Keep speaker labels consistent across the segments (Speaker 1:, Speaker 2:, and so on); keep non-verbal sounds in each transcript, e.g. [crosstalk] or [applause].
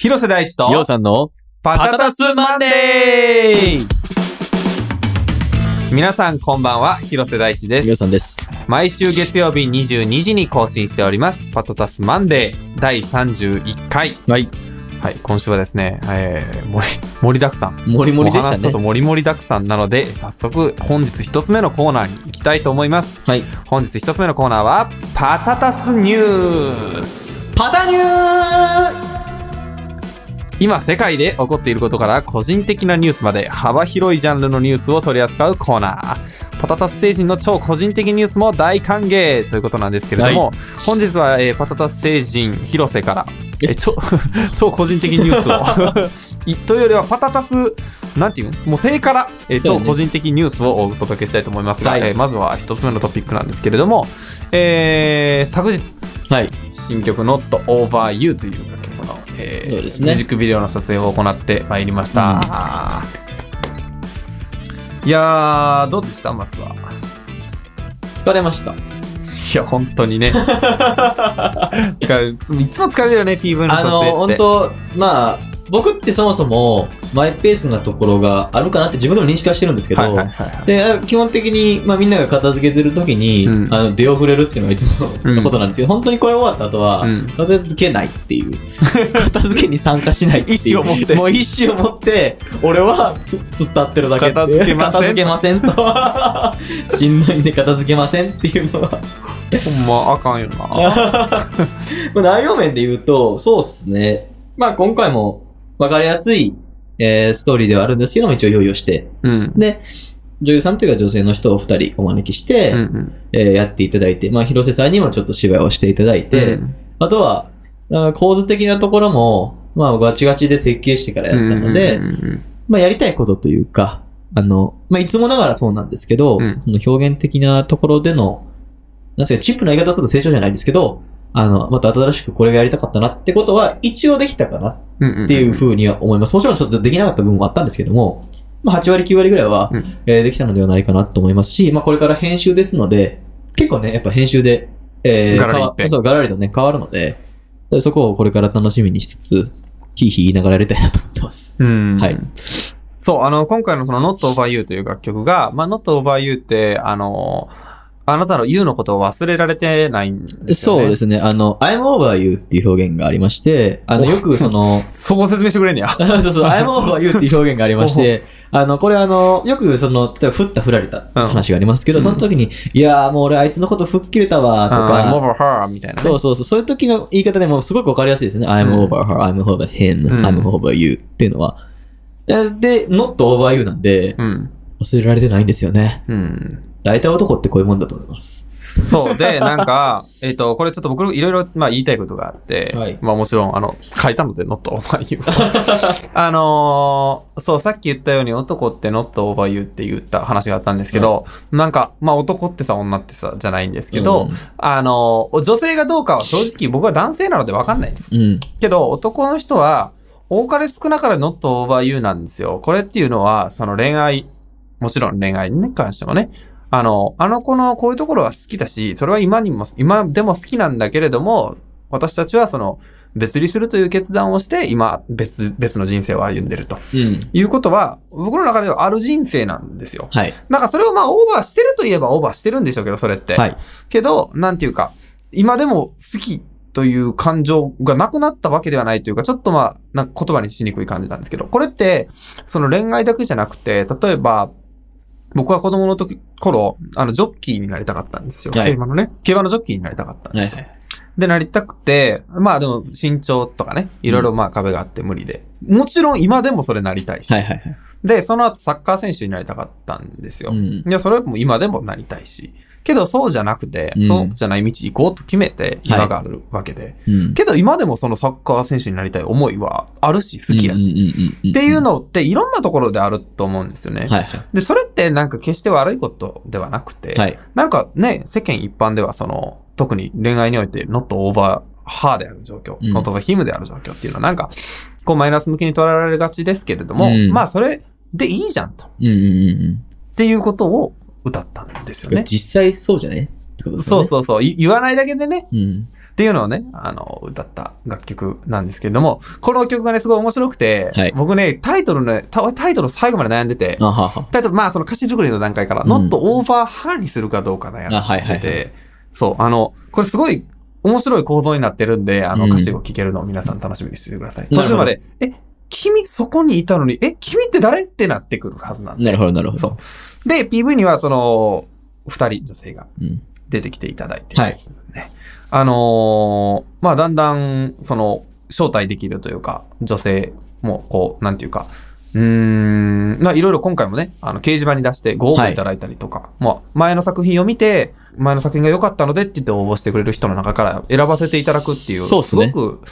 Speaker 1: 広瀬大地と
Speaker 2: ようさんの
Speaker 1: パタタスマンデー皆さんこんばんは、広瀬大地です。
Speaker 2: ようさんです。
Speaker 1: 毎週月曜日22時に更新しております、パタタスマンデー第31回。
Speaker 2: はい。
Speaker 1: はい、今週はですね、えー、盛り、盛りだくさん。
Speaker 2: もりもりでした
Speaker 1: 話すこと。盛り盛りだくさんなので、早速本日一つ目のコーナーに行きたいと思います。
Speaker 2: はい。
Speaker 1: 本日一つ目のコーナーは、パタタスニュース。
Speaker 2: パタニュー
Speaker 1: 今世界で起こっていることから個人的なニュースまで幅広いジャンルのニュースを取り扱うコーナー。パタタス星人の超個人的ニュースも大歓迎ということなんですけれども、本日は、えーパタタス星人広瀬から、え？ー超超個人的ニュースを。[laughs] いというよりはパタタスなんていうの？もう聖から、えー超個人的ニュースをお届けしたいと思いますが、
Speaker 2: はい。
Speaker 1: えーまずは一つ目のトピックなんですけれども、えー昨日
Speaker 2: はい。
Speaker 1: 新曲 Not Over You という楽曲。の、えー
Speaker 2: そうですね。
Speaker 1: ミュージックビデオの撮影を行ってまいりました、いやーどうでした？松は。
Speaker 2: 疲れました。
Speaker 1: いや本当にね。[laughs] いつも疲れるよね PV の撮
Speaker 2: あの、
Speaker 1: 影って。
Speaker 2: 本当まあ、僕ってそもそもマイペースなところがあるかなって自分でも認識はしてるんですけど、
Speaker 1: はいはいはいはい。
Speaker 2: で基本的に、まあ、みんなが片付けてる時に、
Speaker 1: うん。
Speaker 2: あの出遅れるっていうのがいつものことなんですけど、本当にこれ終わった後は、
Speaker 1: うん。
Speaker 2: 片付けないっていう。[laughs] 片付けに参加しないっていう。
Speaker 1: 意思を持って。
Speaker 2: もう意思を持って俺は突っ立ってるだけ
Speaker 1: 片付けません
Speaker 2: 片付けませんと。[laughs] しんどいんで片付けませんっていうのは。
Speaker 1: ほんまあかんよな。[laughs]
Speaker 2: まあ内容面で言うと、そうっすね。まあ今回も分かりやすい、えーストーリーではあるんですけども、一応用意をして。
Speaker 1: うん。
Speaker 2: で、女優さんというか女性の人を二人お招きして、
Speaker 1: うんうん。
Speaker 2: えーやっていただいて、まあ広瀬さんにもちょっと芝居をしていただいて、
Speaker 1: うん。
Speaker 2: あとは、あ構図的なところも、まあガチガチで設計してからやったので、まあやりたいことというか、あの、まあいつもながらそうなんですけど、
Speaker 1: うん。
Speaker 2: その表現的なところでの、なんすか、チップな言い方をすると成長じゃないですけど、あの、また新しくこれがやりたかったなってことは、一応できたかなっていうふうには思います。もちろんちょっとできなかった部分もあったんですけども、まあ8割9割ぐらいは、
Speaker 1: うん。
Speaker 2: えーできたのではないかなと思いますし、まあこれから編集ですので、結構ね、やっぱ編集で、えー、
Speaker 1: ガラリ
Speaker 2: そう、ガラリとね、変わるので、でそこをこれから楽しみにしつつ、ヒーヒー言いながらやりたいなと思ってます。
Speaker 1: うん。
Speaker 2: はい。
Speaker 1: そう、あの、今回のその Not Over You という楽曲が、まあ、Not Over You って、あの、あなたの You のことを忘れられてないんですよね。。
Speaker 2: そうですすね。あの、I'm over you っていう表現がありまして、あの、よくその、[laughs]
Speaker 1: そこを説明してくれんねや。[laughs]
Speaker 2: そうそう、I'm over you っていう表現がありまして、[laughs] あの、これあの、よくその、例えば、振った振られた話がありますけど、
Speaker 1: うん
Speaker 2: その時に、いやーもう俺あいつのこと吹っ切れたわ、と
Speaker 1: あ I'm
Speaker 2: か、
Speaker 1: over her みたいなね。
Speaker 2: そうそうそう、そういう時の言い方でもすごくわかりやすいですね。I'm
Speaker 1: うん
Speaker 2: over her, I'm over him,
Speaker 1: うん
Speaker 2: I'm over you っていうのは。で、not over you なんで、
Speaker 1: うん。
Speaker 2: 忘れられてないんですよね。
Speaker 1: うん。
Speaker 2: 大体男ってこういうもんだと思います。
Speaker 1: そう。で、なんか、[laughs] えっ、と、これちょっと僕いろいろ、まあ、言いたいことがあって、
Speaker 2: はい
Speaker 1: まあもちろん、あの、書いたので、Not Over You [laughs] あのーそう、さっき言ったように男って Not Over You って言った話があったんですけど、なんか、まあ男ってさ、女ってさ、じゃないんですけど、
Speaker 2: うん
Speaker 1: あのー女性がどうかは正直僕は男性なのでわかんないです。
Speaker 2: うん。
Speaker 1: けど、男の人は、多かれ少なかれ Not Over You なんですよ。これっていうのは、その恋愛、もちろん恋愛に関してもね、あの、あの子のこういうところは好きだし、それは今にも、今でも好きなんだけれども、私たちはその、別離するという決断をして、今、別、別の人生を歩んでると
Speaker 2: うん。
Speaker 1: いうことは、僕の中ではある人生なんですよ。
Speaker 2: はい。
Speaker 1: なんかそれをまあオーバーしてるといえばオーバーしてるんでしょうけど、それって。
Speaker 2: はい。
Speaker 1: けど、なんていうか、今でも好きという感情がなくなったわけではないというか、ちょっとまあ、なんか言葉にしにくい感じなんですけど、これって、その恋愛だけじゃなくて、例えば、僕は子供の時、頃、あの、ジョッキーになりたかったんですよ。
Speaker 2: はい
Speaker 1: 競馬のね。競馬のジョッキーになりたかったんですよ。
Speaker 2: はい。
Speaker 1: で、なりたくて、まあでも身長とかね、いろいろまあ壁があって無理で。もちろん今でもそれなりたいし。
Speaker 2: はい。はい。
Speaker 1: で、その後サッカー選手になりたかったんですよ。
Speaker 2: うん
Speaker 1: いや、それはもう今でもなりたいし。けどそうじゃなくて、
Speaker 2: うん
Speaker 1: そうじゃない道行こうと決めて今があるわけで。
Speaker 2: うん。
Speaker 1: けど今でもそのサッカー選手になりたい思いはあるし、好きやし。
Speaker 2: し
Speaker 1: っていう、のっていろんなところであると思うんですよね。
Speaker 2: はい。
Speaker 1: で、それってなんか決して悪いことではなくて、
Speaker 2: はい。
Speaker 1: なんかね、世間一般ではその、特に恋愛において not over her である状況、
Speaker 2: うん
Speaker 1: not over him である状況っていうのはなんか、こうマイナス向きに捉えられがちですけれども、
Speaker 2: うん
Speaker 1: まあそれでいいじゃんと。っていうことを歌ったんですよ
Speaker 2: うん。
Speaker 1: ね。
Speaker 2: 実際そうじゃねってことですよね。
Speaker 1: そうそうそう。い言わないだけでね。
Speaker 2: う。うん。
Speaker 1: っっていうのをね、あの、歌った楽曲なんですけれども、この曲がね、すごい面白くて、
Speaker 2: はい
Speaker 1: 僕ね、タイトルね、タタイトル最後まで悩んでて、
Speaker 2: あはは。
Speaker 1: タイトル、まあその歌詞作りの段階から、
Speaker 2: うん
Speaker 1: ノットオーバーハーにするかどうか悩んでて、
Speaker 2: あはいはいはい
Speaker 1: そう、あの、これすごい面白い構造になってるんで、あの
Speaker 2: うん
Speaker 1: 歌詞を聴けるのを皆さん楽しみにしててください。
Speaker 2: なるほど
Speaker 1: 途中まで、え、君そこにいたのに、え、君って誰？ってなってくるはずなんで。
Speaker 2: なるほど、なるほど。
Speaker 1: で、PV にはその、二人女性が
Speaker 2: うん。
Speaker 1: 出てきていただいてですね。あのーまあ、だんだん、その、招待できるというか、女性も、こう、なんていうか、うーん、まあ、いろいろ今回もね、あの、掲示板に出してご応募いただいたりとか、まあ、前の作品を見て、前の作品が良かったのでって言って応募してくれる人の中から選ばせていただくっていう、
Speaker 2: そうっすね
Speaker 1: ごく、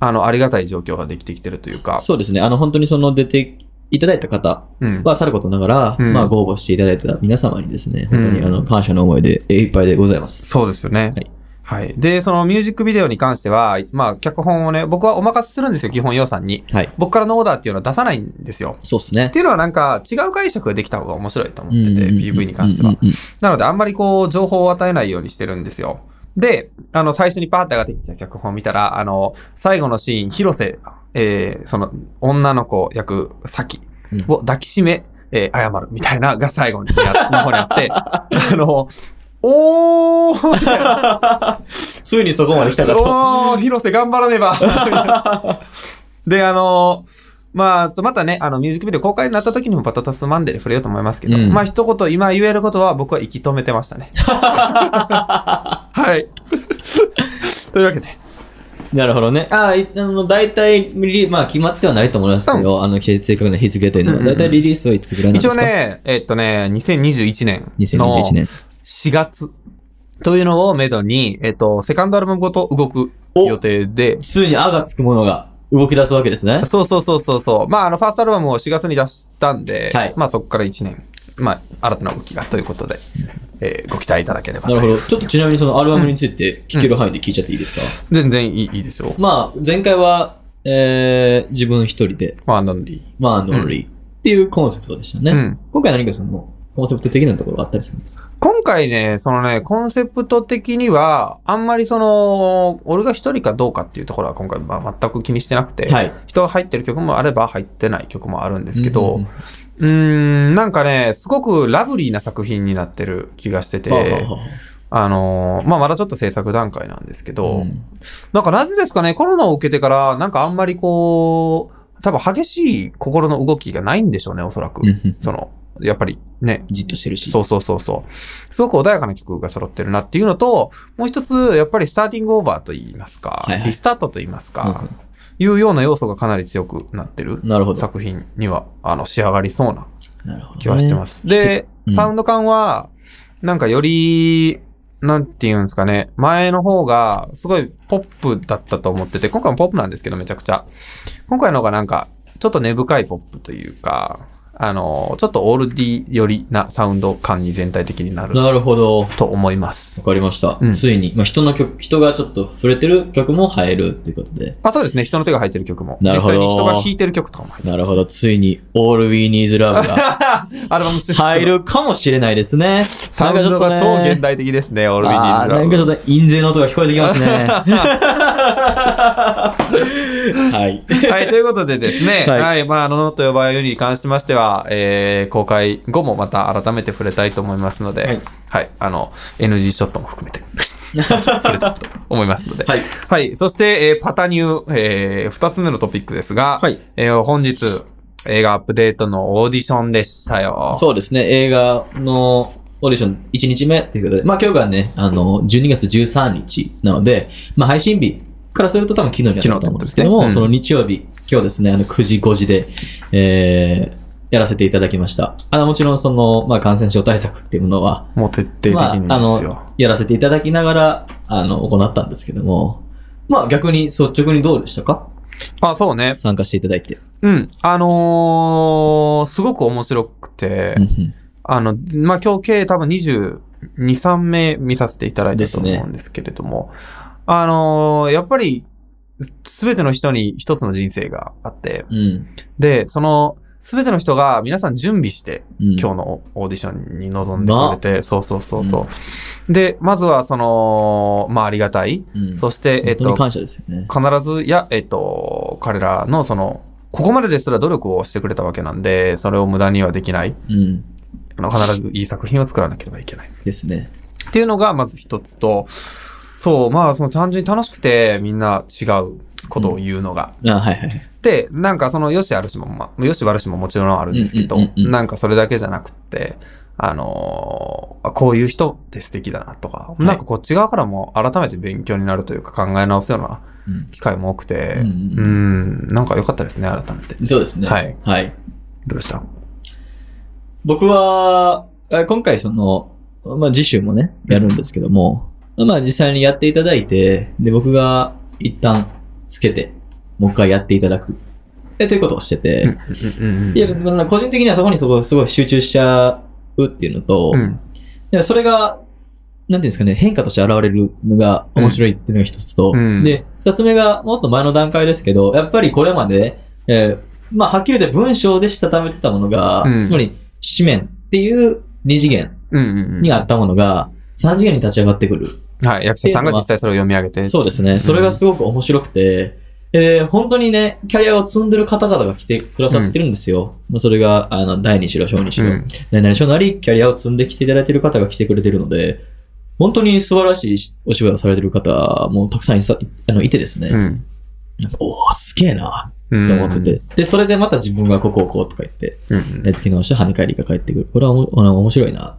Speaker 1: あの、ありがたい状況ができてきてるというか、
Speaker 2: そうですね。あの、本当にその出ていただいた方
Speaker 1: うん。
Speaker 2: はさることながら、
Speaker 1: うん
Speaker 2: まあ、ご応募していただいた皆様にですね、本当に
Speaker 1: うん
Speaker 2: あの、感謝の思いでいっぱいでございます。
Speaker 1: そうですよね。
Speaker 2: はい。
Speaker 1: はい。で、そのミュージックビデオに関しては、まあ、脚本をね、僕はお任せするんですよ、基本予算に。
Speaker 2: はい。
Speaker 1: 僕からのオーダーっていうのは出さないんですよ。
Speaker 2: そうですね
Speaker 1: っ。ていうのはなんか違う解釈ができた方が面白いと思ってて、PV に関してはなのであんまりこう情報を与えないようにしてるんですよ。で、あの最初にパーって上がってきた脚本を見たら、あの、最後のシーン、広瀬、えー、その女の子役、サキを抱きしめ、えー、謝るみたいなが最後にや、[laughs] の方にあって、あの、おー [laughs]
Speaker 2: ついにそこまで来たかと。
Speaker 1: おー、広瀬頑張らねば。で、あのまあ、またね、あの、ミュージックビデオ公開になった時にもパタタスマンデーで触れようと思いますけど、
Speaker 2: うん
Speaker 1: まあ、一言今言えることは僕は息止めてましたね。[laughs] はい。[laughs] というわけで、
Speaker 2: なるほどね。ああ、いあの、大体、リリまあ、決まってはないと思いますけど、あの、正確な日付というのは、
Speaker 1: うんうんうん
Speaker 2: 大体リリースはいつぐらいなんですか？
Speaker 1: 一応、ね、えっとね、2021年の
Speaker 2: 2021年。
Speaker 1: 4月というのをめどに、えっと、セカンドアルバムごと動く
Speaker 2: お
Speaker 1: 予定で、
Speaker 2: ついにあがつくものが動き出すわけですね。
Speaker 1: そうそうそうそうそう。まあ、あの、ファーストアルバムを4月に出したんで、
Speaker 2: はい
Speaker 1: まあ、そこから1年、まあ、新たな動きがということで、えーご期待いただければ
Speaker 2: なるほど。ちょっとちなみにそのアルバムについて聞ける範囲で聞いちゃっていいですか、
Speaker 1: 全然いいいいですよ。
Speaker 2: まあ、前回は、えー、自分一人で、
Speaker 1: まあ、ノンリ
Speaker 2: まあ、ノンリーっていうコンセプトでしたね。
Speaker 1: ー。うん。
Speaker 2: 今回何かその、コンセプト的なところがあったりするんですか？
Speaker 1: 今回ね、そのね、コンセプト的には、あんまりその、俺が一人かどうかっていうところは今回、まあ、全く気にしてなくて、
Speaker 2: はい。
Speaker 1: 人が入ってる曲もあれば入ってない曲もあるんですけど、
Speaker 2: うん
Speaker 1: うーん、なんかね、すごくラブリーな作品になってる気がしてて、
Speaker 2: はあ
Speaker 1: のーまあ、まだちょっと制作段階なんですけ
Speaker 2: あ
Speaker 1: ど、
Speaker 2: うん。
Speaker 1: なんかなぜですかね、コロナを受けてから、なんかあんまりこう、多分激しい心の動きがないんでしょうね、おそらく。その、やっぱりね、
Speaker 2: じっとしてるし。
Speaker 1: そうそうそうそう。すごく穏やかな曲が揃ってるなっていうのと、もう一つ、やっぱりスターティングオーバーと言いますか、
Speaker 2: はいはい
Speaker 1: リスタートと言いますか、いうような要素がかなり強くなってる。作品には、あの、仕上がりそうな気はしてます。で、
Speaker 2: うん
Speaker 1: サウンド感は、なんかより、なんて言うんですかね、前の方がすごいポップだったと思ってて、今回もポップなんですけどめちゃくちゃ。今回の方がなんか、ちょっと根深いポップというか、あの、ちょっとオールディ寄りなサウンド感に全体的になる
Speaker 2: なるほど。わ
Speaker 1: と思います。
Speaker 2: かりました。
Speaker 1: うん
Speaker 2: ついに、まあ、人の曲、人がちょっと触れてる曲も入るっていうことで。
Speaker 1: あ、そうですね。人の手が入ってる曲も。
Speaker 2: なるほど
Speaker 1: 実際に人が弾いてる曲とかも入って
Speaker 2: なるほど。ついに、All We Need Love が
Speaker 1: る。[laughs] アルバム
Speaker 2: 入るかもしれないですね。
Speaker 1: サウンドが超現代的ですね。オールビーディ
Speaker 2: あーなんかちょっと印税の音が聞こえてきますね。[laughs] はい。[laughs]
Speaker 1: はい、ということでですね、
Speaker 2: は
Speaker 1: はい。い、まあ、ののと呼ばれるに関しましては、えー、公開後もまた改めて触れたいと思いますので、
Speaker 2: はい。
Speaker 1: はい、あの、NG ショットも含めて、[laughs] 触れたいと思いますので、
Speaker 2: はい。
Speaker 1: はい、そして、えーパタニュー、えー、二つ目のトピックですが、
Speaker 2: はい。
Speaker 1: えー本日、映画アップデートのオーディションでしたよ。
Speaker 2: そうですね。映画のオーディション1日目ということで、まあ今日がね、あの、12月13日なので、まあ配信日からすると多分昨日になったと思うんですけども、
Speaker 1: ねうん
Speaker 2: その日曜日、今日ですね、あの9時5時で、えー、やらせていただきました。あの、もちろんその、まあ感染症対策っていうものは、
Speaker 1: もう徹底的
Speaker 2: まあ、
Speaker 1: にです
Speaker 2: あ
Speaker 1: よ。
Speaker 2: の、やらせていただきながら、あの、行ったんですけども、まあ逆に率直にどうでしたか？
Speaker 1: あ、そうね。
Speaker 2: 参加していただいて。
Speaker 1: うん。あのーすごく面白くて、あの、まあ、今日計多分22、3名見させていただいたと思うんですけれども、あのーやっぱり、すべての人に一つの人生があって、
Speaker 2: うん。
Speaker 1: で、そのすべての人が皆さん準備して、
Speaker 2: うん
Speaker 1: 今日のオーディションに臨んでくれて、そうそうそうそう。で、まずはその、まあありがたい。
Speaker 2: うん
Speaker 1: そして、えっと、
Speaker 2: 感謝ですよね。
Speaker 1: 必ずや、えっと、彼らのその、ここまでですら努力をしてくれたわけなんで、それを無駄にはできない。
Speaker 2: うん。
Speaker 1: あの必ずいい作品を作らなければいけない。
Speaker 2: ですね。
Speaker 1: っていうのがまず一つと、そう、まあその単純に楽しくてみんな違うことを言うのが。
Speaker 2: あはいはい。
Speaker 1: で、なんかその良し悪しも、まあ、良し悪しももちろんあるんですけど、
Speaker 2: うんうんうんうん
Speaker 1: なんかそれだけじゃなくって、あのーあこういう人って素敵だなとか、
Speaker 2: い
Speaker 1: なんかこっち側からも改めて勉強になるというか考え直すような
Speaker 2: うん
Speaker 1: 機会も多くて、
Speaker 2: うん
Speaker 1: うん、なんか良かったですね、改めて。
Speaker 2: そうですね。
Speaker 1: はい。
Speaker 2: はい。
Speaker 1: どうでした？
Speaker 2: 僕は、あ今回その、まあ次週もね、やるんですけども、まあ実際にやっていただいて、で、僕が一旦つけて、もう一回やっていただく。え、ということをしてて、いや、個人的にはそこにそこすごい集中しちゃうっていうのと、
Speaker 1: うん。
Speaker 2: でそれが、なんていうんですかね、変化として現れるのが面白いっていうのが一つと、
Speaker 1: うん。
Speaker 2: で、二つ目がもっと前の段階ですけど、やっぱりこれまで、えーまあ、はっきり言って文章でしたためてたものが、
Speaker 1: うん。
Speaker 2: つまり、紙面っていう二次元にあったものが、三次元に立ち上がってくる。
Speaker 1: はい、役者さんが実際それを読み上げて。
Speaker 2: そうですね。それがすごく面白くて、えー本当にね、キャリアを積んでる方々が来てくださってるんですよ。まあそれが、あの、第二しろ、小にしろ。
Speaker 1: うん
Speaker 2: 何々しろなり、キャリアを積んできていただいている方が来てくれてるので、本当に素晴らしいお芝居をされてる方もたくさんいさいあのいてですね、
Speaker 1: うん
Speaker 2: なんかおー、すげえな
Speaker 1: うん
Speaker 2: って思ってて、で、それでまた自分がここをこうとか言って、
Speaker 1: うん
Speaker 2: え付き直して跳ね返りが返ってくる。これはおもあの面白いな、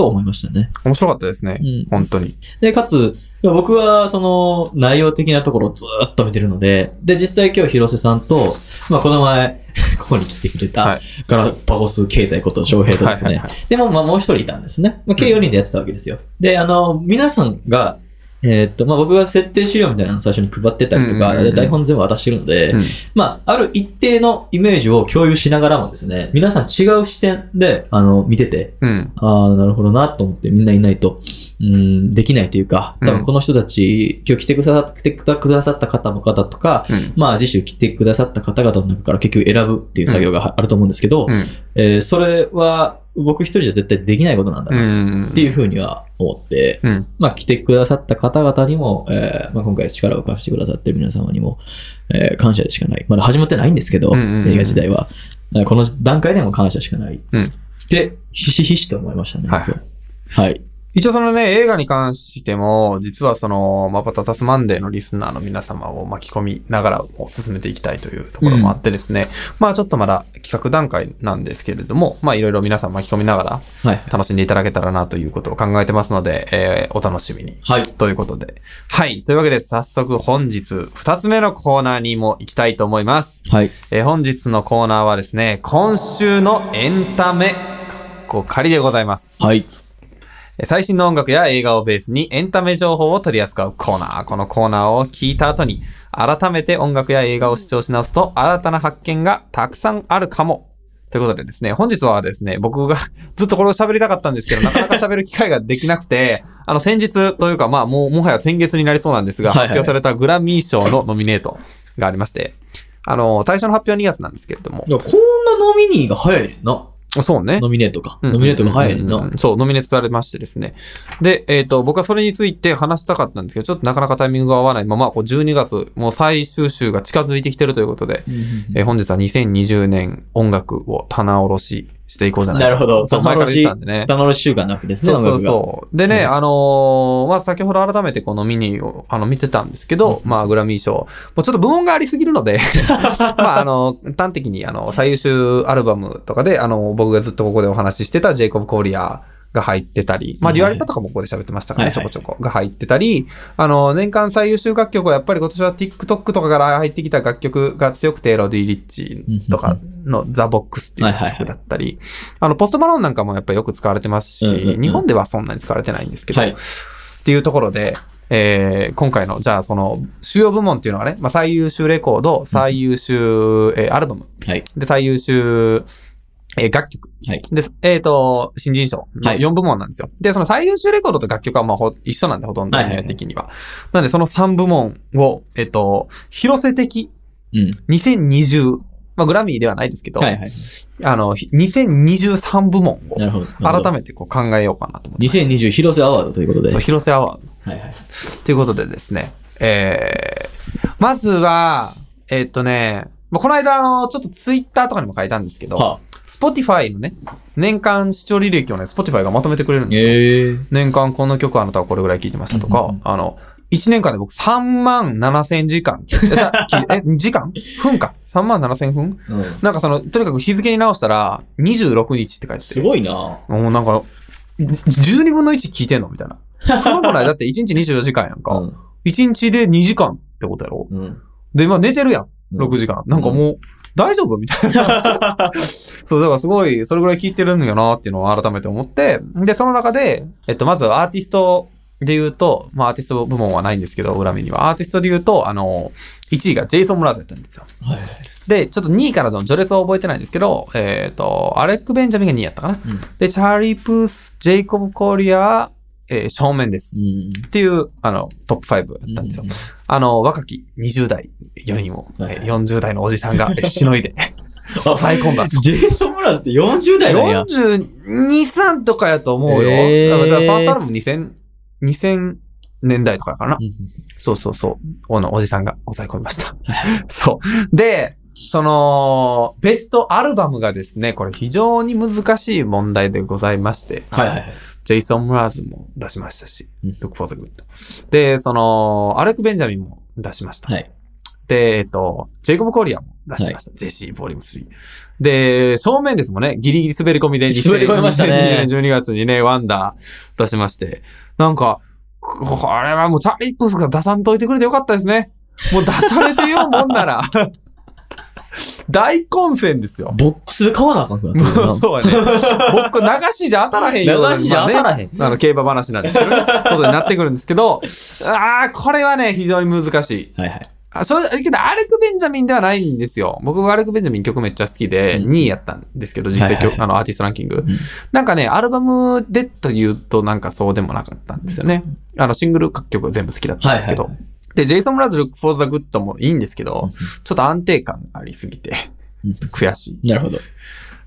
Speaker 2: と思いましたね。
Speaker 1: 面白かったですね。
Speaker 2: うん
Speaker 1: 本当に。
Speaker 2: で、かつ、僕はその内容的なところをずーっと見てるので、で、実際今日広瀬さんと、まあこの前、[laughs] ここに来てくれ
Speaker 1: は
Speaker 2: た
Speaker 1: い、
Speaker 2: ガラパゴス携帯こと翔平とですね、
Speaker 1: はいはいはい
Speaker 2: でも、まあもう一人いたんですね。まあ計4人でやってたわけですよ。で、あの、皆さんが、えーっと、まあ僕が設定資料みたいなのを最初に配ってたりとか、台本全部渡してるので、
Speaker 1: うん。
Speaker 2: まあ、ある一定のイメージを共有しながらもですね、皆さん違う視点で、あの、見てて、
Speaker 1: うん。
Speaker 2: ああ、なるほどなと思ってみんないないと、うん、できないというか、多分この人たち、今日来てくださってくださった方の方とか、
Speaker 1: うん。
Speaker 2: まあ次週来てくださった方々の中から結局選ぶっていう作業があると思うんですけど、
Speaker 1: うん。
Speaker 2: えーそれは僕一人じゃ絶対できないことなんだ
Speaker 1: う。
Speaker 2: なんっていうふうには思って、
Speaker 1: うん。
Speaker 2: まあ来てくださった方々にも、えーまあ今回力を貸してくださってる皆様にも、えー感謝でしかない。まだ始まってないんですけど、映画時代は。えーこの段階でも感謝しかない。
Speaker 1: うん。
Speaker 2: って、ひしひしと思いましたね。
Speaker 1: はい。一応そのね、映画に関しても、実はその、マパタタスマンデーのリスナーの皆様を巻き込みながらも進めていきたいというところもあってですね、まあちょっとまだ企画段階なんですけれども、まあいろいろ皆さん巻き込みながら
Speaker 2: はい。
Speaker 1: 楽しんでいただけたらなということを考えてますので、えーお楽しみに。
Speaker 2: はい。
Speaker 1: ということで。はい。というわけで早速本日二つ目のコーナーにも行きたいと思います。
Speaker 2: はい。
Speaker 1: えー本日のコーナーはですね、今週のエンタメ、かっこ仮でございます。
Speaker 2: はい。
Speaker 1: えー最新の音楽や映画をベースにエンタメ情報を取り扱うコーナー。このコーナーを聞いた後に、改めて音楽や映画を視聴し直すと、新たな発見がたくさんあるかも。ということでですね、本日はですね、僕が [laughs] ずっとこれを喋りたかったんですけど、なかなか喋る機会ができなくて、あの、先日というか、まあ、もう、もはや先月になりそうなんですが、
Speaker 2: はいはい
Speaker 1: 発表されたグラミー賞のノミネートがありまして、あの、対象の発表は2月なんですけれども
Speaker 2: い、やこんなノミニーが早いな。
Speaker 1: そうね。
Speaker 2: ノミネートか。
Speaker 1: うん
Speaker 2: ノミネートが早いな。
Speaker 1: そう、ノミネートされましてですね。で、えっ、と、僕はそれについて話したかったんですけど、ちょっとなかなかタイミングが合わないまま、こう12月、もう最終週が近づいてきてるということで、えー本日は2020年音楽を棚卸ししていこうじゃないか
Speaker 2: なるほど。
Speaker 1: そう前から言ってたんでね。
Speaker 2: 習慣なわけですね、
Speaker 1: そうそうそう。でね、
Speaker 2: うん
Speaker 1: あのーまあ、先ほど改めてこのミニを、あの、見てたんですけど、まあ、グラミー賞。もうちょっと部門がありすぎるので、[laughs] まあ、あの、端的に、あの、最優秀アルバムとかで、あの、僕がずっとここでお話ししてたジェイコブ・コーリアが入ってたり、まあ、
Speaker 2: はい
Speaker 1: デュアリパとかもここで喋ってましたからね、
Speaker 2: はいはい。
Speaker 1: ちょこちょこが入ってたり、あの、年間最優秀楽曲はやっぱり今年は TikTok とかから入ってきた楽曲が強くて、ロディ・リッチとかのザ・ボックスっていう曲だったり、あの、ポストマローンなんかもやっぱりよく使われてますし、
Speaker 2: うんうんうん。
Speaker 1: 日本ではそんなに使われてないんですけど、
Speaker 2: はい。
Speaker 1: っていうところで、えー今回の、じゃあその、主要部門っていうのはね、まあ、最優秀レコード、最優秀、えーアルバム、
Speaker 2: はい。
Speaker 1: で、最優秀、えー楽曲。
Speaker 2: はい
Speaker 1: で、えっ、と、新人賞の
Speaker 2: はい
Speaker 1: 4部門なんですよ。で、その最優秀レコードと楽曲はまあほ一緒なんで、ほとんど
Speaker 2: はいはいはい
Speaker 1: ね的には。なので、その3部門を、えっ、と、広瀬的
Speaker 2: うん。
Speaker 1: 2020まあ、グラミーではないですけど、
Speaker 2: はいはい。
Speaker 1: あの、ひ2023部門を
Speaker 2: なるほど。
Speaker 1: 改
Speaker 2: め
Speaker 1: めてこう考えようかなと思って。
Speaker 2: 2020広瀬アワードということで。
Speaker 1: そう
Speaker 2: はい
Speaker 1: 広瀬アワード
Speaker 2: はい。
Speaker 1: ということでですね、えー、まずは、えーっとね、まあ、この間、あの、ちょっとツイッターとかにも書いたんですけど、
Speaker 2: はあ、
Speaker 1: Spotify のね、年間視聴履歴をね、Spotify がまとめてくれるんですよ。
Speaker 2: ええ
Speaker 1: 年間この曲あなたはこれぐらい聴いてましたとかあの、1年間で僕3万7千時間。[laughs] え時間？分か。3万7千分？
Speaker 2: うん。
Speaker 1: なんかその、とにかく日付に直したら、26日って書いてて。
Speaker 2: すごいな
Speaker 1: もうなんか、12分の1聞いてんの？みたいな。すごくないだって1日24時間やんか。
Speaker 2: うん。
Speaker 1: 1日で2時間ってことやろ？
Speaker 2: うん。
Speaker 1: で、まあ寝てるや
Speaker 2: ん
Speaker 1: 6時間。なんかもう、大丈夫？みたいな。[laughs] そう、だからすごい、それぐらい聞いてるんやなっていうのを改めて思って、で、その中で、えっと、まずアーティストで言うと、まあアーティスト部門はないんですけど、裏目には。アーティストで言うと、あの、1位がジェイソン・ムラーズやったんですよ。
Speaker 2: はい。
Speaker 1: で、ちょっと2位からの序列は覚えてないんですけど、えっ、と、アレック・ベンジャミンが2位やったかな。
Speaker 2: うん
Speaker 1: で、チャーリー・プース、ジェイコブ・コリア、えー、正面です。
Speaker 2: うん。
Speaker 1: っていう、あの、トップ5やったんですよ。あの、若き20代4人を、
Speaker 2: はい
Speaker 1: えー40代のおじさんがえーしのいで、[laughs] 抑え込んだ。
Speaker 2: ジェイソン・ムラーズって40代なんや。
Speaker 1: 42、3とかやと思うよ。
Speaker 2: へー
Speaker 1: だからファーストアルバム2000、2000年代とかかな。そうそうそう。あの、おじさんが抑え込みました。そう。で、その、ベストアルバムがですね、これ非常に難しい問題でございまして、
Speaker 2: はいはいはい。
Speaker 1: ジェイソン・ムラーズも出しましたし、
Speaker 2: うん
Speaker 1: Look for the Good。で、その、アレック・ベンジャミンも出しました。
Speaker 2: はい。
Speaker 1: で、えっと、ジェイコブ・コリアも出しました。ジェシー・ボリューム3。で、正面ですもんね、ギリギリ滑り込みで
Speaker 2: 滑り込みましたね
Speaker 1: 2020年12月にね、ワンダー出しまして。なんか、これはもうチャーリップスが出さんといてくれてよかったですね。もう出されてよ、もんなら。大混戦ですよ。
Speaker 2: ボックスで買わなあかんくなってるな [laughs]
Speaker 1: そうやね。僕、流しじゃ当たらへんような [laughs]
Speaker 2: 流しじゃ当たらへん
Speaker 1: まあね、あの、競馬話なんですけどね、ことになってくるんですけど、[laughs] ああ、これはね、非常に難しい。
Speaker 2: はいはい。
Speaker 1: あ、それ、けど、アレク・ベンジャミンではないんですよ。僕はアレク・ベンジャミン曲めっちゃ好きで、
Speaker 2: うん
Speaker 1: 2位やったんですけど、実際曲、
Speaker 2: はいはいはい
Speaker 1: あの、アーティストランキング。
Speaker 2: ん
Speaker 1: なんかね、アルバムでというと、なんかそうでもなかったんですよね。あの、シングル各曲は全部好きだったんですけど。
Speaker 2: はいはい
Speaker 1: で、ジェイソン・ムラーズ Look for the Good もいいんですけど、
Speaker 2: うん
Speaker 1: ちょっと安定感がありすぎて、
Speaker 2: うん
Speaker 1: 悔しい。
Speaker 2: なるほど。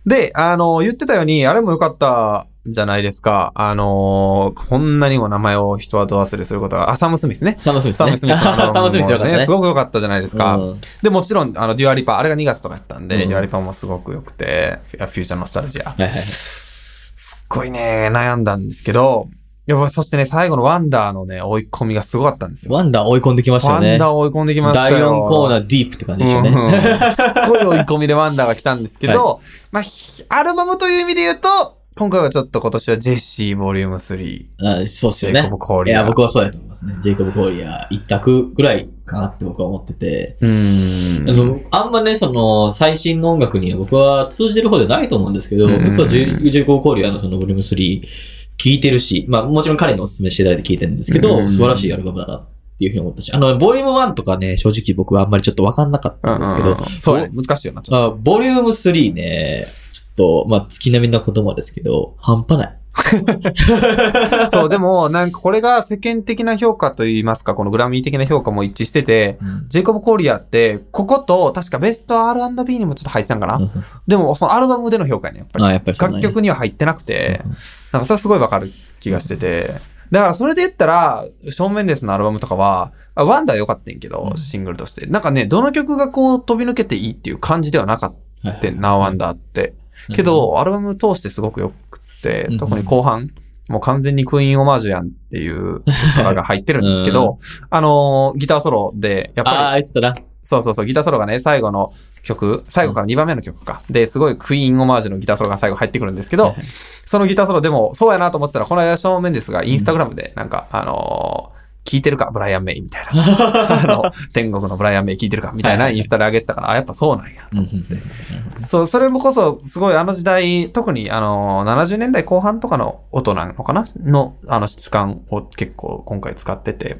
Speaker 1: で、あの、言ってたように、あれも良かったじゃないですか。あの、こんなにも名前を人はど忘れすることが、あ、サム・スミスね。
Speaker 2: サムスミスね。
Speaker 1: サム・スミス [laughs]
Speaker 2: サムスミスよかったね。
Speaker 1: すごく良かったじゃないですか。
Speaker 2: うん
Speaker 1: で、もちろん、あの、デュアリパ、あれが2月とかやったんで、
Speaker 2: うん
Speaker 1: デュアリパもすごく良くて、 Future Nostalgia。
Speaker 2: はいはいはい。
Speaker 1: すっごいね、悩んだんですけど、やっぱそしてね、最後の Wonder のね、追い込みがすごかったんですよ。
Speaker 2: Wonder 追い込んできました
Speaker 1: ワン
Speaker 2: よね。
Speaker 1: ダー追い込んできましたよ。
Speaker 2: 第4コーナーディープって感じでした
Speaker 1: うんうん
Speaker 2: ね。
Speaker 1: すっごい追い込みでワンダーが来たんですけど、まあ、ひアルバムという意味で言うと、今回はちょっと今年はジェシーボリューム3。
Speaker 2: あそうっすよね
Speaker 1: ジェイコブ・。コーリア。
Speaker 2: いや、僕はそうやと思いますね。ジェイコブ・コーリア一択ぐらいかなって僕は思ってて。
Speaker 1: うーん。
Speaker 2: あの、あんまね、その、最新の音楽には僕は通じてる方じゃないと思うんですけど、僕はジェイジェイコブ・コーリアのそのボリューム3聞いてるし、まあもちろん彼にお勧めしていただいて聞いてるんですけど、
Speaker 1: うん
Speaker 2: 素晴らしいアルバムだなっていうふうに思ったし、あの、ボリューム1とかね、正直僕はあんまりちょっとわかんなかったんですけど
Speaker 1: うんうんうん、そうね、難しいよな、ちょっ
Speaker 2: あボリューム3ね、ちょっと、まあ月並みな言葉ですけど、半端ない。
Speaker 1: と。[laughs] そう、でも、なんかこれが世間的な評価といいますか、このグラミー的な評価も一致してて、ジェイコブ・コーリアって、ここと、確かベスト R&B にもちょっと入ってたんかな、でも、そのアルバムでの評価やね、やっぱり。
Speaker 2: ぱり
Speaker 1: 楽曲には入ってなくて、なんかそれすごいわかる気がしてて。だからそれで言ったら、ショーン・メンデスのアルバムとかは、あワンダー良かったんやけど、
Speaker 2: うん
Speaker 1: シングルとして。なんかね、どの曲がこう飛び抜けていいっていう感じではなかったな、ワンダーって。け、ど、アルバム通してすごく良くて
Speaker 2: うん、
Speaker 1: 特に後半、もう完全にクイーンオマージュやんっていうとかが入ってるんですけど、[laughs] あのーギターソロで、やっぱり
Speaker 2: ああ、言ってたな。
Speaker 1: そうそうそう、ギターソロがね、最後の曲、最後から2番目の曲か。で、すごいクイーンオマージュのギターソロが最後入ってくるんですけどそのギターソロでも、そうやなと思ってたら、この間、ショーン・メンデスがインスタグラムで、なんか、あのー聞いてるか？ブライアン・メイみたいな。あの、[laughs] 天国のブライアン・メイ聞いてるか？みたいなインスタで上げてたから、あ、やっぱそうなんや。そう、それもこそ、すごいあの時代、特にあの、70年代後半とかの音なのかな？の、あの質感を結構今回使ってて、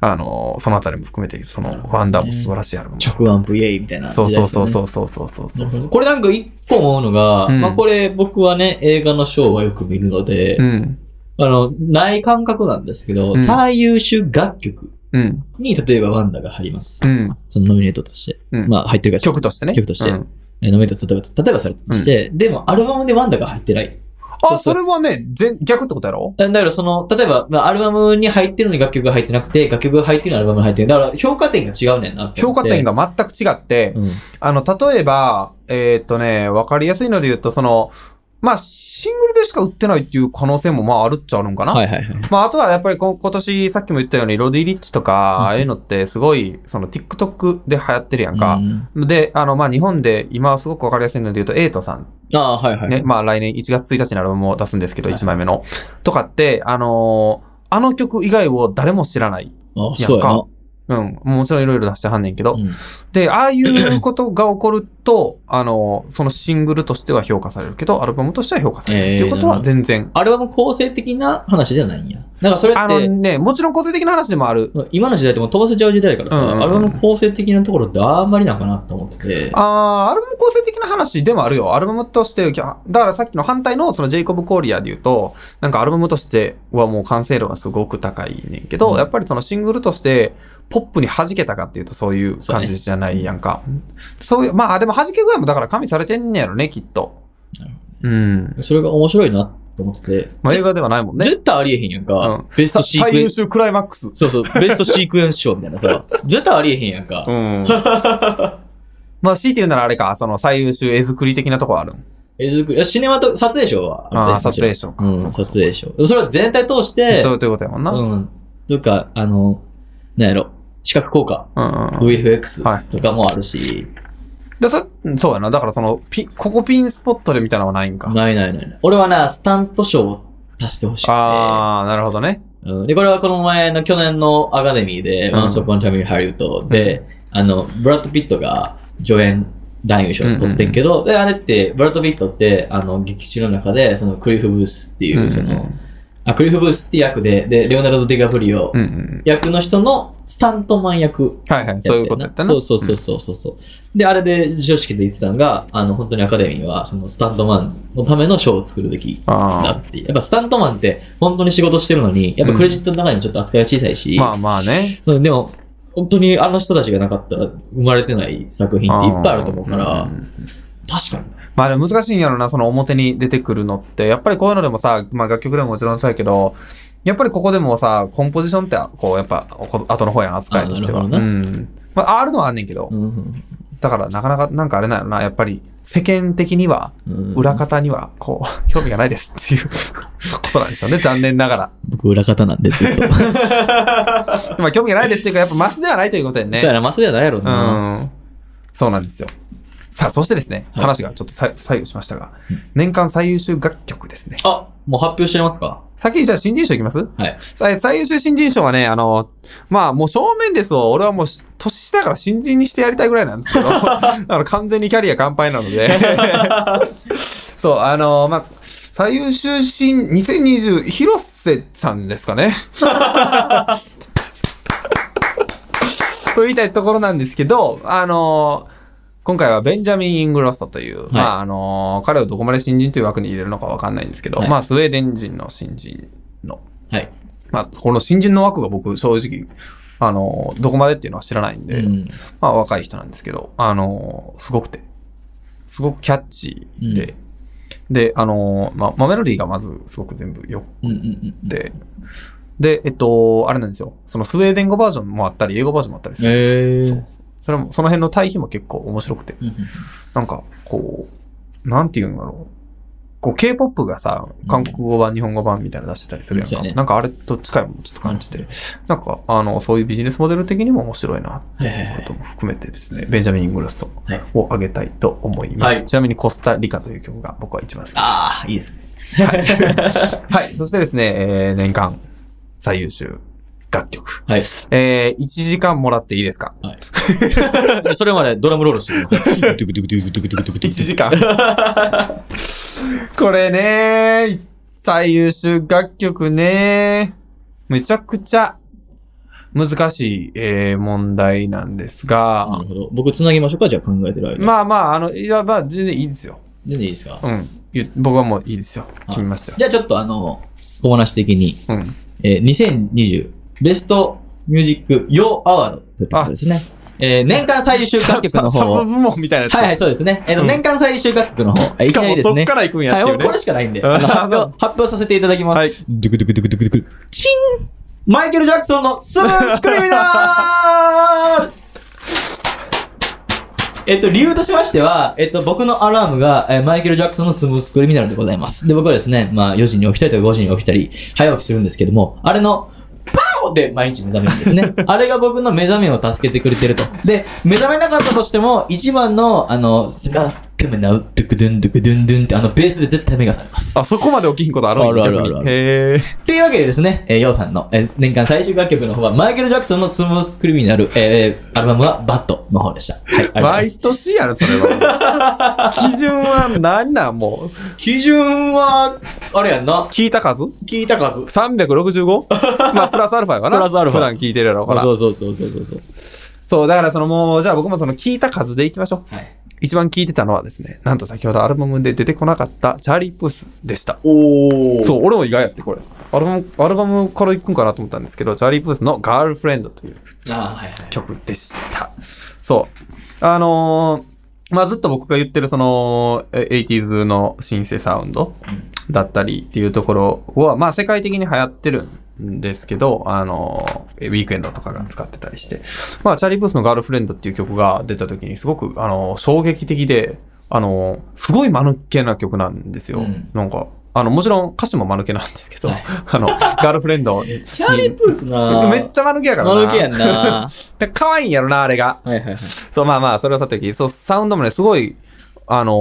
Speaker 1: あの、そのあたりも含めて、その、ワンダーも素晴らしいアルバム。
Speaker 2: 直アンプイエイみたいな
Speaker 1: そうそうそう
Speaker 2: う。
Speaker 1: そうそうそうそうそうそう。
Speaker 2: これなんか一個思うのが、
Speaker 1: うん
Speaker 2: まあこれ僕はね、映画のショーはよく見るので、
Speaker 1: うん。
Speaker 2: あの、ない感覚なんですけど、
Speaker 1: うん
Speaker 2: 最優秀楽曲
Speaker 1: うん。
Speaker 2: に、例えばワンダが入ります。
Speaker 1: うん。
Speaker 2: そのノミネートとして。
Speaker 1: うん。
Speaker 2: まあ入ってるから
Speaker 1: 曲としてね。
Speaker 2: 曲として
Speaker 1: うん
Speaker 2: えーノミネート例えば例えばされたとして、でもアルバムでワンダが入ってない。そ
Speaker 1: あ、
Speaker 2: うそ
Speaker 1: れはね、全、逆ってことやろ？
Speaker 2: だからその、例えば、まあアルバムに入ってるのに楽曲が入ってなくて、楽曲が入ってるのにアルバムに入ってる。だから評価点が違うねんなって思って。
Speaker 1: 評価点が全く違って、
Speaker 2: うん。
Speaker 1: あの、例えば、えーっとね、わかりやすいので言うと、その、まあ、シングルでしか売ってないっていう可能性もまああるっちゃあるんかな。
Speaker 2: はいはいはい。
Speaker 1: まあ、あとはやっぱりこ今年さっきも言ったように、ロディ・リッチとか、
Speaker 2: うん
Speaker 1: ああいうのってすごい、その TikTok で流行ってるやんか
Speaker 2: う。ん
Speaker 1: で、あの、まあ、日本で今はすごくわかりやすいので言うと、エイトさん
Speaker 2: ああ、はいはい。
Speaker 1: ね、まあ来年1月1日にアルバムを出すんですけど、
Speaker 2: はい
Speaker 1: 1枚目の。とかって、あのーあの曲以外を誰も知らない。
Speaker 2: あそうやな。
Speaker 1: うん。もちろんいろいろ出してはんねんけど。
Speaker 2: うん
Speaker 1: で、ああいうことが起こると、[clears throat] あのーそのシングルとしては評価されるけど、アルバムとしては評価されるっていうことは全然。
Speaker 2: アルバム構成的な話じゃないんや。なんかそれ
Speaker 1: あの
Speaker 2: って、
Speaker 1: ね、もちろん個性的な話でもある。
Speaker 2: 今の時代でも飛ばせちゃう時代だからさ、
Speaker 1: うんうんうん
Speaker 2: アルバム構成的なところってあんまりなんかなって思ってて。
Speaker 1: ああ、アルバム構成的な話でもあるよ。アルバムとして、だからさっきの反対のそのジェイコブ・コーリアで言うと、なんかアルバムとしてはもう完成度がすごく高いねんけど、
Speaker 2: うん
Speaker 1: やっぱりそのシングルとして、ポップに弾けたかっていうとそういう感じじゃないやんか。そういう、まあでも弾け具合もだから加味されてんねやろね、きっと。うん。
Speaker 2: それが面白いなって思ってて。
Speaker 1: まあ映画ではないもんね。
Speaker 2: 絶対ありえへんやんか。
Speaker 1: うん
Speaker 2: ベストシークエンス。
Speaker 1: 最優秀クライマックス。
Speaker 2: そうそう、ベストシークエンス賞みたいなさ。[laughs] 絶対ありえへんやんか。
Speaker 1: うん。まあ強いて言うならあれか、その最優秀絵作り的なとこあるん。
Speaker 2: 絵作り、シネマと、撮影賞は
Speaker 1: ああ、
Speaker 2: る
Speaker 1: 撮影賞か。
Speaker 2: うん、撮影賞。それは全体通して、
Speaker 1: そういうことやもんな。うん
Speaker 2: うん。とか、あの、なんやろ、視覚効果、
Speaker 1: うんうん。
Speaker 2: VFX
Speaker 1: はい
Speaker 2: とかもあるし、
Speaker 1: でそそうやな。だからその、ピここピンスポットでみたいなのはないんか。
Speaker 2: ないないない。俺はな、スタント賞を足してほしくて。
Speaker 1: ああ、なるほどね。
Speaker 2: うん、で、これはこの前の去年のアカデミーで、
Speaker 1: うん
Speaker 2: ワンストップワンチャンピオンハリウッドで、あの、ブラッド・ピットが助演男優賞を取ってんけど、で、あれって、ブラッド・ピットって、あの、劇中の中で、そのクリフ・ブースっていう、その、あ、クリフ・ブースって役で、で、レオナルド・ディガプリオ
Speaker 1: うんうん。
Speaker 2: 役の人のスタントマン役
Speaker 1: はいはい、そういうことやったな。
Speaker 2: そうそうそうそうそうそう。で、あれで授賞式で言ってたのが、あの、本当にアカデミーは、そのスタントマンのための賞を作るべき
Speaker 1: ああ。
Speaker 2: だって。やっぱスタントマンって本当に仕事してるのに、やっぱクレジットの中にもちょっと扱いが小さいし、
Speaker 1: まあまあね。
Speaker 2: そうでも、本当にあの人たちがなかったら生まれてない作品っていっぱいあると思うから、
Speaker 1: ん
Speaker 2: 確かに。
Speaker 1: まあでも難しいんやろな、その表に出てくるのって。やっぱりこういうのでもさ、まあ楽曲でももちろんそうやけど、やっぱりここでもさ、コンポジションって、こう、やっぱ、こ後の方やん、扱いとしては。うん。まあ、あるのはあんねんけど、
Speaker 2: うん
Speaker 1: だからなかなか、なんかあれなんやろな、やっぱり、世間的には、
Speaker 2: うん
Speaker 1: 裏方には、こう、[laughs] 興味がないですっていう [laughs] ことなんでしょうね、残念ながら。
Speaker 2: 僕裏方なんでずっと。[laughs]
Speaker 1: まあ、興味がないですっていうか、やっぱマスではないということでね。
Speaker 2: そうやな、マスではないやろ
Speaker 1: う
Speaker 2: な。
Speaker 1: ん。そうなんですよ。さあ、そしてですね、
Speaker 2: はい
Speaker 1: 話がちょっとさ左右しましたが、
Speaker 2: うん
Speaker 1: 年間最優秀楽曲ですね。
Speaker 2: あ、もう発表しちゃいますか
Speaker 1: 先にじゃあ新人賞いきます？
Speaker 2: はい。
Speaker 1: さ最優秀新人賞はね、あの、まあもう正面ですを、俺はもう年下だから新人にしてやりたいぐらいなんですけど、だから完全にキャリア乾杯なので、[laughs] そう、あの、まあ、最優秀新、2020、広瀬さんですかね。[laughs] と言いたいところなんですけど、あの今回はベンジャミン・イングロストという、
Speaker 2: い
Speaker 1: まああの彼をどこまで新人という枠に入れるのかわかんないんですけど、
Speaker 2: はい
Speaker 1: まあスウェーデン人の新人の
Speaker 2: はい。
Speaker 1: まあ、この新人の枠が僕、正直、あの、どこまでっていうのは知らないんで、
Speaker 2: うん
Speaker 1: まあ、若い人なんですけど、あの、すごくて、すごくキャッチーで、で、あの、まあ、まあメロディーがまず、すごく全部よ
Speaker 2: うんうんうん。
Speaker 1: くて、で、えっと、あれなんですよ。そのスウェーデン語バージョンもあったり、英語バージョンもあったりする。
Speaker 2: えー。
Speaker 1: それも、その辺の対比も結構面白くて、なんか、こう、なんていうんだろう。こう、K-POP がさ、韓国語版、日本語版みたいなの出してたりするやんか。なんかあれと近いものちょっと感じて、なんか、あの、そういうビジネスモデル的にも面白いな、っていうことも含めてですね、ベンジャミン・イングロスト
Speaker 2: はい
Speaker 1: を挙げたいと思います。
Speaker 2: はい
Speaker 1: ちなみにコスタリカという曲が僕は一番好きです。
Speaker 2: ああ、いいですね。[laughs]
Speaker 1: はい。そしてですね、えー、年間最優秀楽曲。
Speaker 2: はい。
Speaker 1: えー、1時間もらっていいですか？
Speaker 2: で [laughs] それまでドラムロールしてください。ドゥクドゥクドゥクドゥクドゥクドゥクドゥク
Speaker 1: ?1 時間。[laughs] これね、最優秀楽曲ね、めちゃくちゃ難しい、えー問題なんです
Speaker 2: な
Speaker 1: が
Speaker 2: る、ほど。僕繋ぎましょうかじゃあ考えてる間。
Speaker 1: まあまあ、あの、いや、まあ、全然いいですよ。
Speaker 2: 全然いいですか？
Speaker 1: うん。ゆ僕はもういいですよ。決めましたよ。
Speaker 2: じゃあちょっとあの、小話的に、
Speaker 1: うん。
Speaker 2: えー、2020ベストミュージックヨーアワードということですね。えー、年間最優秀楽曲の方を。
Speaker 1: サブ部門みたいなやつ。
Speaker 2: はいはい、そうですね。えー年間最優秀楽曲の方、えい
Speaker 1: しかも
Speaker 2: きなりですね。
Speaker 1: そっから行くんや
Speaker 2: はい、
Speaker 1: っていうね。
Speaker 2: もうこれしかないんで、発表発表させていただきます。
Speaker 1: はい
Speaker 2: ドゥクドゥクドゥクドゥクドゥク。チンマイケル・ジャクソンのスムースクリミナルえっと、理由としましては、えっと、僕のアラームが、えーマイケル・ジャクソンのスムースクリミナルでございます。で、僕はですね、まあ、4時に起きたりとか5時に起きたり、早起きするんですけども、あれの、パオで毎日目覚めるんですね。[laughs] あれが僕の目覚めを助けてくれてると。で、目覚めなかったとしても、一番の、あの、スマックメナウ、ドゥクドゥンドゥクドゥンドゥンって、あの、ベースで絶対目が覚めます。
Speaker 1: あ、そこまで起きひんことある
Speaker 2: あるあるある
Speaker 1: へー。
Speaker 2: っていうわけでですね、えー、ヨウさんの、えー年間最終楽曲の方は、マイケル・ジャクソンのスムース・クリミナル、えー、アルバムはバットの方でした。はい、ありがとうございま
Speaker 1: 毎
Speaker 2: す。
Speaker 1: 年やろ、それは。[laughs] 基準は何なんもう？
Speaker 2: 基準は、あれやんな。
Speaker 1: 聞いた数？
Speaker 2: 聞いた数。
Speaker 1: 365? [laughs] まあ、プラスアルファやわな。
Speaker 2: プラスアルファ
Speaker 1: 普段聞いてるやろ、ほら。
Speaker 2: そうそうそうそうそうそう。
Speaker 1: そう、だからそのもう、じゃあ僕もその聞いた数でいきましょう。
Speaker 2: はい。
Speaker 1: 一番聞いてたのはですね、なんと先ほどアルバムで出てこなかったチャーリー・プースでした。
Speaker 2: お
Speaker 1: そう、俺も意外やって、これ。アルバム、アルバムから行くんかなと思ったんですけど、チャーリー・プースのガールフレンドという
Speaker 2: ああ、はいはい。
Speaker 1: 曲でした。そう。あのーまあ、ずっと僕が言ってるその、え 80s のシンセサウンドだったりっていうところは、まあ、世界的に流行ってるんですけど、あのーウィークエンドとかが使ってたりして、まあ、チャーリー・プースのガールフレンドっていう曲が出た時にすごく、あのー衝撃的で、あのーすごい間抜けな曲なんですよ。
Speaker 2: うん
Speaker 1: なんか、あの、もちろん歌詞も間抜けなんですけど、
Speaker 2: はい [laughs]
Speaker 1: あの、ガールフレンドに。
Speaker 2: チャーリー・プースな
Speaker 1: めっちゃ間抜けやからな。
Speaker 2: 間抜けやんな [laughs]
Speaker 1: 可愛いんやろな、あれが。
Speaker 2: いはいはい。
Speaker 1: そう、まあまあ、それはさておき、そう、サウンドもね、すごい、あの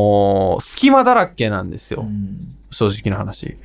Speaker 1: ー隙間だらけなんですよ。
Speaker 2: うん
Speaker 1: 正直な話。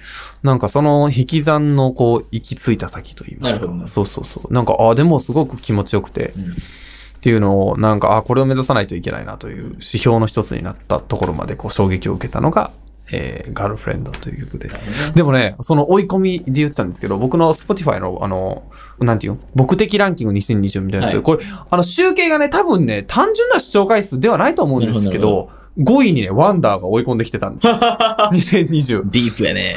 Speaker 1: なんかその引き算のこう、行き着いた先と言いますか。
Speaker 2: なるほど
Speaker 1: そうそうそう。なんか、あ、でもすごく気持ちよくて、
Speaker 2: うん
Speaker 1: っていうのを、なんか、あ、これを目指さないといけないなという指標の一つになったところまで、こう、衝撃を受けたのが、えー、ガールフレンドという曲で。でもね、その追い込みで言ってたんですけど、僕の Spotify の、あの、なんていう？の僕的ランキング2020みたいなやつで、
Speaker 2: はい
Speaker 1: これ、あの、集計がね、多分ね、単純な視聴回数ではないと思うんですけど、5位にね、ワンダーが追い込んできてたんですよ。[laughs] 2020。
Speaker 2: ディープやね。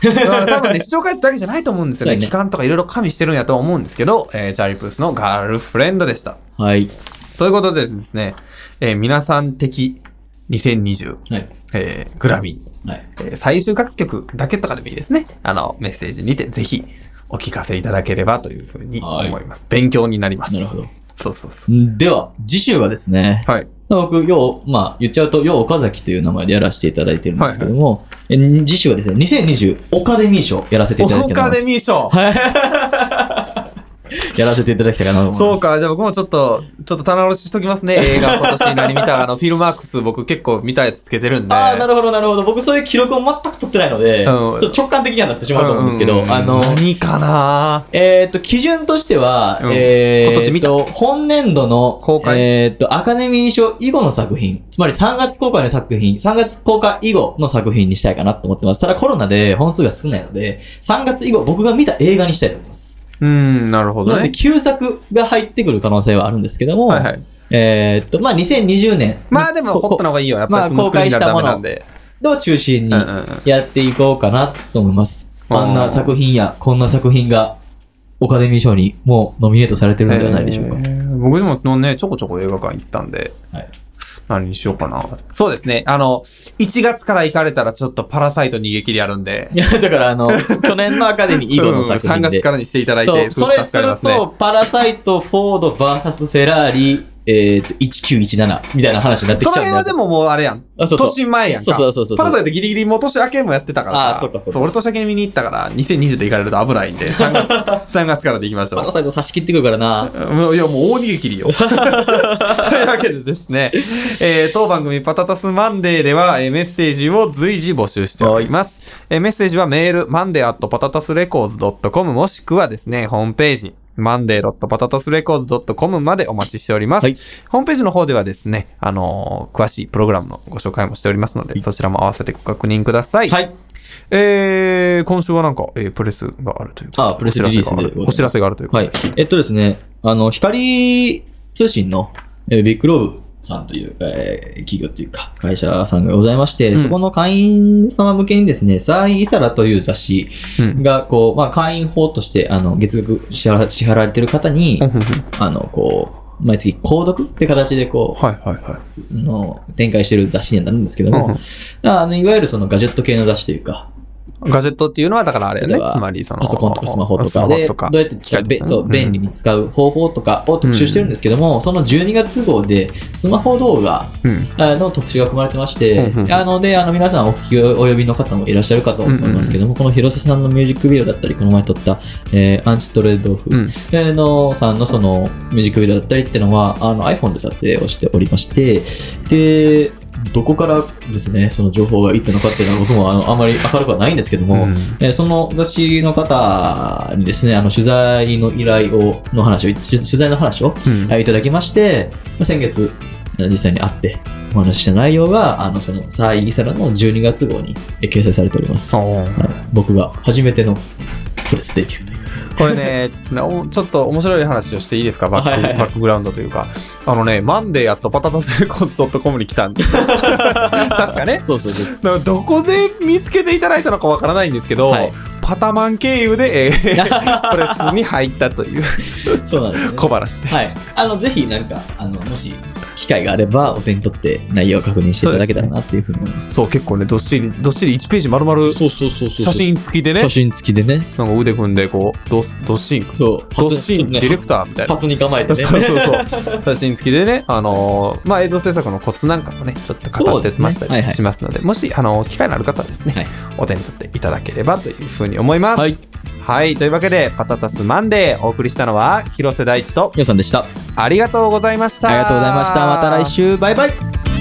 Speaker 1: 多分ね、[laughs] 視聴回数だけじゃないと思うんですよね。期間とかいろいろ加味してるんやとは思うんですけど、えーチャーリー・プースのガールフレンドでした。
Speaker 2: はい。
Speaker 1: ということでですね、えー皆さん的2020、
Speaker 2: はい。
Speaker 1: えーグラミー、
Speaker 2: はい。
Speaker 1: えー最終楽曲だけとかでもいいですね。あの、メッセージにてぜひお聞かせいただければというふうに思います。勉強になります。
Speaker 2: なるほど。
Speaker 1: そうそうそう。
Speaker 2: んでは、次週はですね、
Speaker 1: はい。
Speaker 2: 僕、よう、まあ、言っちゃうと、よう岡崎という名前でやらせていただいてるんですけども、え次週はですね、2020オカデミー賞やらせていただきたいと
Speaker 1: オカ。デミー賞 [laughs]
Speaker 2: やらせていただきたいかなと思います。
Speaker 1: そう。か、じゃあ僕もちょっと、ちょっと棚卸ししときますね。映画今年何見たあの、[laughs] フィルマークス僕結構見たやつつけてるんで。
Speaker 2: ああ、なるほど、なるほど。僕、そういう記録を全く取ってないので、
Speaker 1: うん
Speaker 2: ちょっと直感的にはなってしまうと思うんですけど、
Speaker 1: うん
Speaker 2: あの、
Speaker 1: 何かな
Speaker 2: えーっと、基準としては、
Speaker 1: うん
Speaker 2: えー
Speaker 1: 今年見た
Speaker 2: と、本年度の
Speaker 1: 公開
Speaker 2: えーっと、アカデミー賞以後の作品、つまり3月公開の作品、3月公開以後の作品にしたいかなと思ってます。ただコロナで本数が少ないので、3月以後僕が見た映画にしたいと思います。
Speaker 1: うん、なるほど
Speaker 2: なので、
Speaker 1: ね。
Speaker 2: 旧作が入ってくる可能性はあるんですけども、
Speaker 1: はいはい。
Speaker 2: えーっと、まあ、2020年。
Speaker 1: まあでも、
Speaker 2: こ
Speaker 1: ホットの方がいいよ。やっぱり
Speaker 2: 公開したもの
Speaker 1: なんで。
Speaker 2: を中心に
Speaker 1: うんうんうん
Speaker 2: やっていこうかなと思います。
Speaker 1: うん
Speaker 2: あんな作品や、こんな作品が、オカデミー賞にもうノミネートされてるのではないでしょうか。
Speaker 1: えー僕でもね、ちょこちょこ映画館行ったんで、
Speaker 2: はい
Speaker 1: 何にしようかな。そうですね。あの、1月から行かれたらちょっとパラサイト逃げ切りあるんで。
Speaker 2: いや、だからあの、[laughs] 去年のアカデミー以後の作
Speaker 1: うん3
Speaker 2: 品で。
Speaker 1: 月からにしていただいて、
Speaker 2: そう、それすると、パラサイト、フォード、バーサス、フェラーリ、えっと、1917みたいな話になってき
Speaker 1: そ
Speaker 2: ちゃうんだ
Speaker 1: の辺はでももうあれやん。
Speaker 2: あそうそう
Speaker 1: 年前やんか。
Speaker 2: そうそうそうそう
Speaker 1: パラサイトギリギリもう年明けもやってたからさ。
Speaker 2: あそうかそうか
Speaker 1: 俺年明けに見に行ったから、2020で行かれると危ないんで、[laughs] 3月 ,3 月からで行きましょう
Speaker 2: パラ。サイト差し切ってくるからな。
Speaker 1: もういや、もう大逃げ切りよ。[laughs] というわけでですね、えー当番組パタタスマンデーでは、えーメッセージを随時募集しております。えーメッセージはメール、マンデー at パタタスレコーズ .com もしくはですね、ホームページ、マンデーパタタスレコーズ .com までお待ちしております。
Speaker 2: はい
Speaker 1: ホームページの方ではですね、あのー詳しいプログラムのご紹介もしておりますので、そちらも合わせてご確認ください。
Speaker 2: はい。
Speaker 1: えー、今週はなんか、えープレスがあるというか
Speaker 2: あ、プレスリリースで
Speaker 1: お知らせがあるというか。
Speaker 2: はい。えっとですね、あの、光通信の、えービッグローブさんという、えー企業というか、会社さんがございまして、
Speaker 1: うん
Speaker 2: そこの会員様向けにですね、サイ・イサラという雑誌
Speaker 1: うん。
Speaker 2: が、こう、まあ、会員法として、あの、月額支払支払われてる方に、あの、こう、毎月購読って形で、こ
Speaker 1: はいはいは
Speaker 2: う、の展開してる雑誌になるんですけど
Speaker 1: い。
Speaker 2: も、あの、いわゆるそのガジェット系の雑誌というか、
Speaker 1: ガジェットっていうのは、だからあれよね。つまり、その、
Speaker 2: パソコンとかスマホとか。で、どうやって使う、べそう、便利に使う方法とかを特集してるんですけども、その12月号で、スマホ動画の特集が組まれてましてあので、あの皆さんお聞きお呼びの方もいらっしゃるかと思いますけども、この広瀬さんのミュージックビデオだったり、この前撮った、えーアンチトレードオフ、のさんのそのミュージックビデオだったりっていうのはあの iPhone で撮影をしておりまして、で、どこからですね、その情報がいったのかっていうのは僕もあのあまり明るくはないんですけども、
Speaker 1: うん
Speaker 2: えーその雑誌の方にですね、あの取材の依頼を、の話を、取取材の話を
Speaker 1: うん
Speaker 2: えーいただきまして、まあ先月、えー実際に会ってお話しした内容が、あの、その、サイ・イサラの12月号にえー掲載されております。はい、僕が初めてのプレスデビュー。
Speaker 1: これね、ちょっと面白い話をしていいですか？バック,、
Speaker 2: はいはいはい
Speaker 1: バックグラウンドというか。あのね、マンデーやっとパタタスレコード .com に来たんですよ。[laughs] 確かね。
Speaker 2: そうそうそう。
Speaker 1: どこで見つけていただいたのかわからないんですけど、
Speaker 2: はい
Speaker 1: パタマン経由で、えー [laughs] プレスに入ったという
Speaker 2: そうなんですね。
Speaker 1: 小話で。
Speaker 2: はい。あの、ぜひなんか、あの、もし、機会があれば、お手に取って内容を確認していただけたらなっていうふうに思います。
Speaker 1: そう、結構ね、どっしり、どっしり1ページ丸々
Speaker 2: そうそうそう
Speaker 1: 写真付きでね
Speaker 2: 写、真付きでね。
Speaker 1: なんか腕組んで、こう、どっどっしん、
Speaker 2: そう。
Speaker 1: どっしんディレクターみたいな
Speaker 2: パ。スに構えてね。
Speaker 1: そうそうそう。[laughs] 写真付きでね、あのーまあ、映像制作のコツなんかもね、ちょっと語ってましたり
Speaker 2: そうですねはいはい
Speaker 1: しますので、もし、あの機会のある方はですね、
Speaker 2: はい
Speaker 1: お手に取っていただければというふうに思います。
Speaker 2: はい。
Speaker 1: はい。というわけで、パタタスマンデーお送りしたのは、広瀬大地と、
Speaker 2: 皆さんでした。
Speaker 1: ありがとうございました。
Speaker 2: ありがとうございました。また来週。バイバイ。